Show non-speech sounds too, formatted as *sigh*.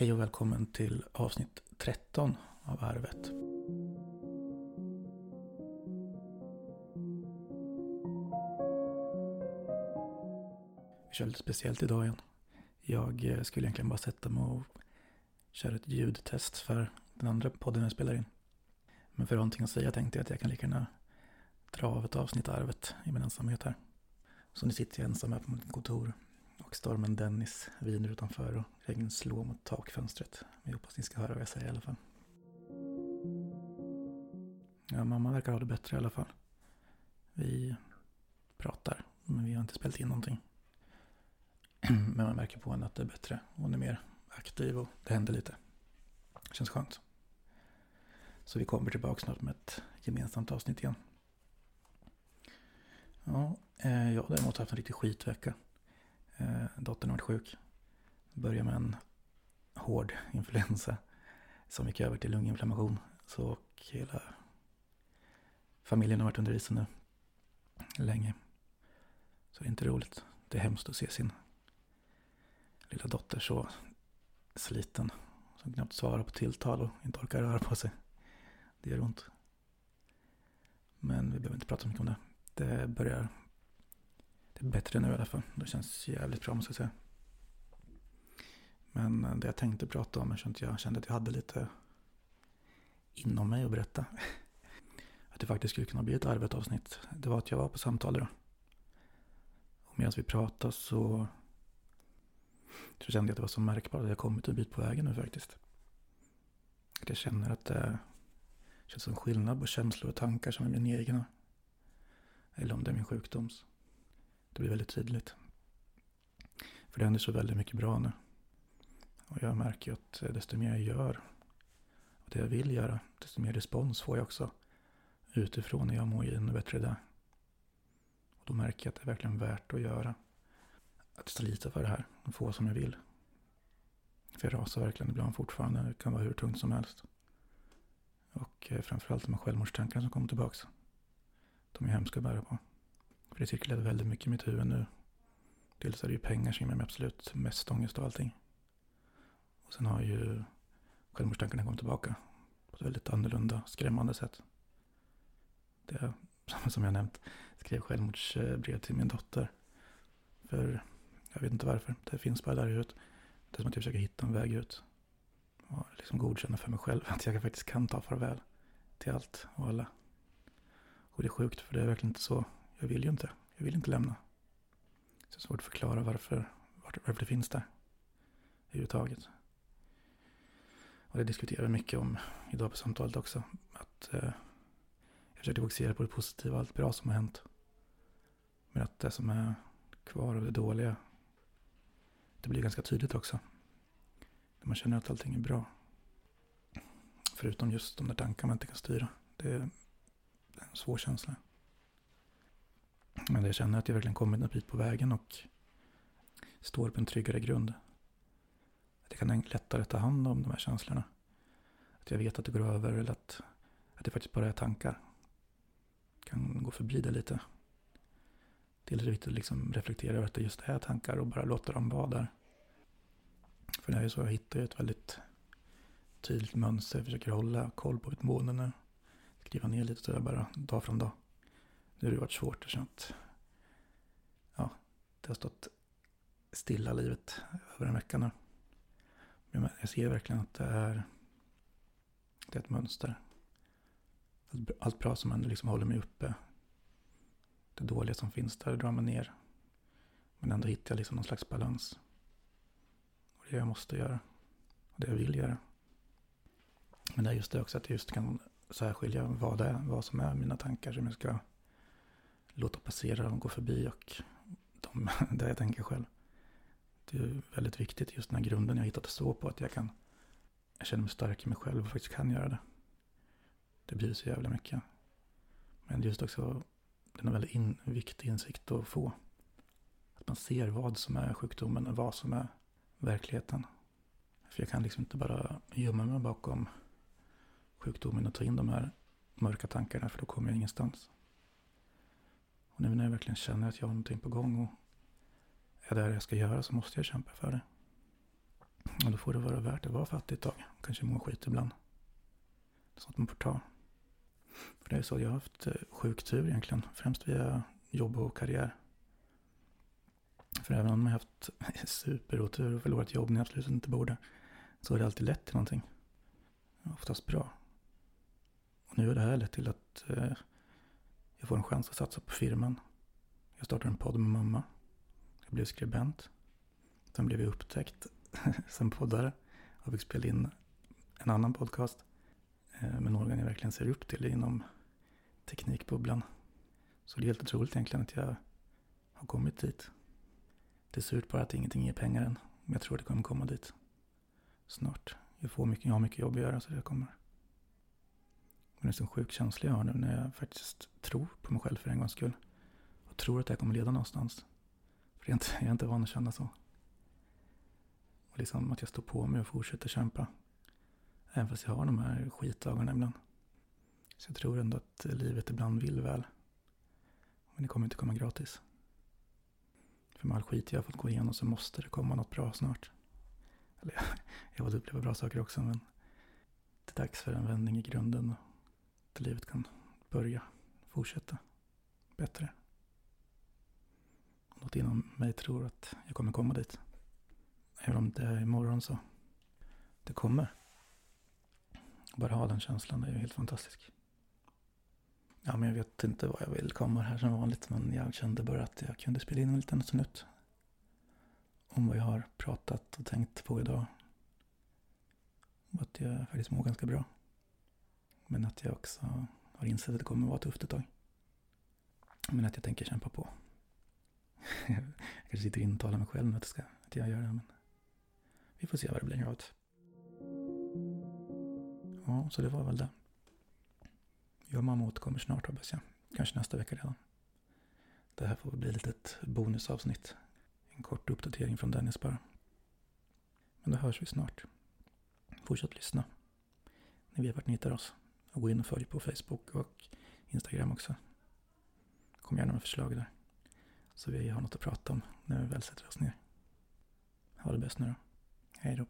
Hej och välkommen till avsnitt 13 av Arvet. Vi kör lite speciellt idag igen. Jag eh, skulle egentligen bara sätta mig och köra ett ljudtest för den andra podden jag spelar in. Men för att ha någonting att säga tänkte jag att jag kan lika gärna dra av ett avsnitt Arvet i min ensamhet här. Så nu sitter jag ensam här på mitt kontor och stormen Dennis viner utanför och regnet slår mot takfönstret. Jag hoppas ni ska höra vad jag säger i alla fall. Ja, mamma verkar ha det bättre i alla fall. Vi pratar, men vi har inte spelat in någonting. *clears throat* Men man märker på henne att det är bättre. Hon är mer aktiv och det händer lite. Det känns skönt. Så vi kommer tillbaka snart med ett gemensamt avsnitt igen. Ja, eh, jag har däremot haft en riktig skitvecka. Eh, dottern har varit sjuk. Började med en hård influensa som gick över till lunginflammation. Så och hela familjen har varit under isen nu länge. Så det är inte roligt. Det är hemskt att se sin lilla dotter så sliten. Som knappt svarar på tilltal och inte orkar röra på sig. Det gör ont. Men vi behöver inte prata så mycket om det. Det börjar bättre nu i alla fall. Det känns jävligt bra måste jag säga. Men eh, det jag tänkte prata om, eftersom jag kände att jag hade lite inom mig att berätta. *laughs* Att det faktiskt skulle kunna bli ett arbetsavsnitt. Det var att jag var på samtal idag. Och medan vi pratade så, så kände jag att det var så märkbart att jag kommit en bit på vägen nu faktiskt. Att jag känner att det känns som skillnad på känslor och tankar som är mina egna. Eller om det är min sjukdoms. Det blir väldigt tydligt. För det händer så väldigt mycket bra nu. Och jag märker ju att eh, desto mer jag gör och det jag vill göra, desto mer respons får jag också utifrån när jag mår ännu bättre där. Och då märker jag att det är verkligen värt att göra. Att slita för det här och få som jag vill. För jag rasar verkligen ibland fortfarande. Det kan vara hur tungt som helst. Och eh, framförallt de här självmordstankarna som kommer tillbaka. De är hemska att bära på. För det cirkulerar väldigt mycket i mitt huvud nu. Dels är det ju pengar som ger mig absolut mest ångest och allting. Och sen har ju självmordstankarna kommit tillbaka på ett väldigt annorlunda, skrämmande sätt. Det är, *laughs* som jag nämnt, skrev självmordsbrev till min dotter. För jag vet inte varför, det finns bara där i huvudet. Det är som att jag försöker hitta en väg ut. Och liksom godkänna för mig själv *laughs* att jag faktiskt kan ta farväl till allt och alla. Och det är sjukt, för det är verkligen inte så jag vill ju inte. Jag vill inte lämna. Så det är svårt att förklara varför, varför det finns där. Överhuvudtaget. Och det diskuterar vi mycket om idag på samtalet också. Att eh, jag försöker fokusera på det positiva, och allt bra som har hänt. Men att det som är kvar av det dåliga, det blir ganska tydligt också. När man känner att allting är bra. Förutom just de där tankarna man inte kan styra. Det är en svår känsla. Men jag känner att jag verkligen kommit en bit på vägen och står på en tryggare grund. Att jag kan lättare ta hand om de här känslorna. Att jag vet att det går över eller att, att det faktiskt bara är tankar. Jag kan gå förbi det lite. Det är lite viktigt att liksom reflektera över att det just är tankar och bara låta dem vara där. För det är ju så, jag hittar ju ett väldigt tydligt mönster. Jag försöker hålla koll på mitt mående nu. Skriva ner lite sådär bara dag från dag. Nu har det varit svårt och känt. Ja, det har stått stilla livet över en vecka nu. Men jag ser verkligen att det är, det är ett mönster. Allt bra som händer liksom håller mig uppe. Det dåliga som finns där drar mig ner. Men ändå hittar jag liksom någon slags balans. Och det det jag måste göra. Och det jag vill göra. Men det är just det också att jag just kan särskilja vad det är, vad som är mina tankar som jag ska låta passera och gå förbi och de, *laughs* där jag tänker själv. Det är väldigt viktigt just den här grunden jag hittat att stå på. Att jag kan, jag känner mig stark i mig själv och faktiskt kan göra det. Det blir så jävla mycket. Men just också, den är en väldigt in, viktig insikt att få. Att man ser vad som är sjukdomen och vad som är verkligheten. För jag kan liksom inte bara gömma mig bakom sjukdomen och ta in de här mörka tankarna för då kommer jag ingenstans. Och nu när jag verkligen känner att jag har någonting på gång och är där jag ska göra så måste jag kämpa för det. Och då får det vara värt att vara fattig ett tag. Kanske må skit ibland. Sånt man får ta. För det är så, jag har haft eh, sjuk tur egentligen. Främst via jobb och karriär. För även om jag har haft *laughs* superotur och förlorat jobb när jag absolut inte borde. Så har det alltid lett till någonting. Oftast bra. Och nu har det här lett till att eh, jag får en chans att satsa på firman. Jag startar en podd med mamma. Jag blev skribent. Sen blev jag upptäckt *laughs* som poddare. Och fick spela in en annan podcast. Eh, med någon jag verkligen ser upp till inom teknikbubblan. Så det är helt otroligt egentligen att jag har kommit dit. Det är surt bara att ingenting ger pengar än. Men jag tror att det kommer komma dit. Snart. Jag, får mycket, jag har mycket jobb att göra så det kommer. Men det är en sån sjuk känsla jag har nu när jag faktiskt tror på mig själv för en gångs skull. Och tror att det här kommer leda någonstans. För jag är inte, jag är inte van att känna så. Och liksom att jag står på mig och fortsätter kämpa. Även fast jag har de här skitdagarna ibland. Så jag tror ändå att livet ibland vill väl. Men det kommer inte komma gratis. För med all skit jag har fått gå igenom så måste det komma något bra snart. Eller *laughs* jag har fått uppleva bra saker också men det är dags för en vändning i grunden. Att livet kan börja, fortsätta, bättre. Något inom mig tror att jag kommer komma dit. Även om det är imorgon så. Det kommer. Bara ha den känslan är ju helt fantastisk. Ja, men jag vet inte vad jag vill komma här som vanligt. Men jag kände bara att jag kunde spela in en liten snutt. Om vad jag har pratat och tänkt på idag. Och att jag faktiskt mår ganska bra. Men att jag också har insett att det kommer att vara tufft ett tag. Men att jag tänker kämpa på. *laughs* jag kanske sitter och intalar mig själv att, ska, att jag gör det. Men vi får se vad det blir av. Ja, så det var väl det. Jag och mamma återkommer snart hoppas jag. Kanske nästa vecka redan. Det här får bli ett litet bonusavsnitt. En kort uppdatering från Dennis bara. Men då hörs vi snart. Fortsätt lyssna. Ni vet vart ni hittar oss. Och gå in och följ på Facebook och Instagram också. Kom gärna med förslag där. Så vi har något att prata om när vi väl sätter oss ner. Ha det bäst nu då. Hej då.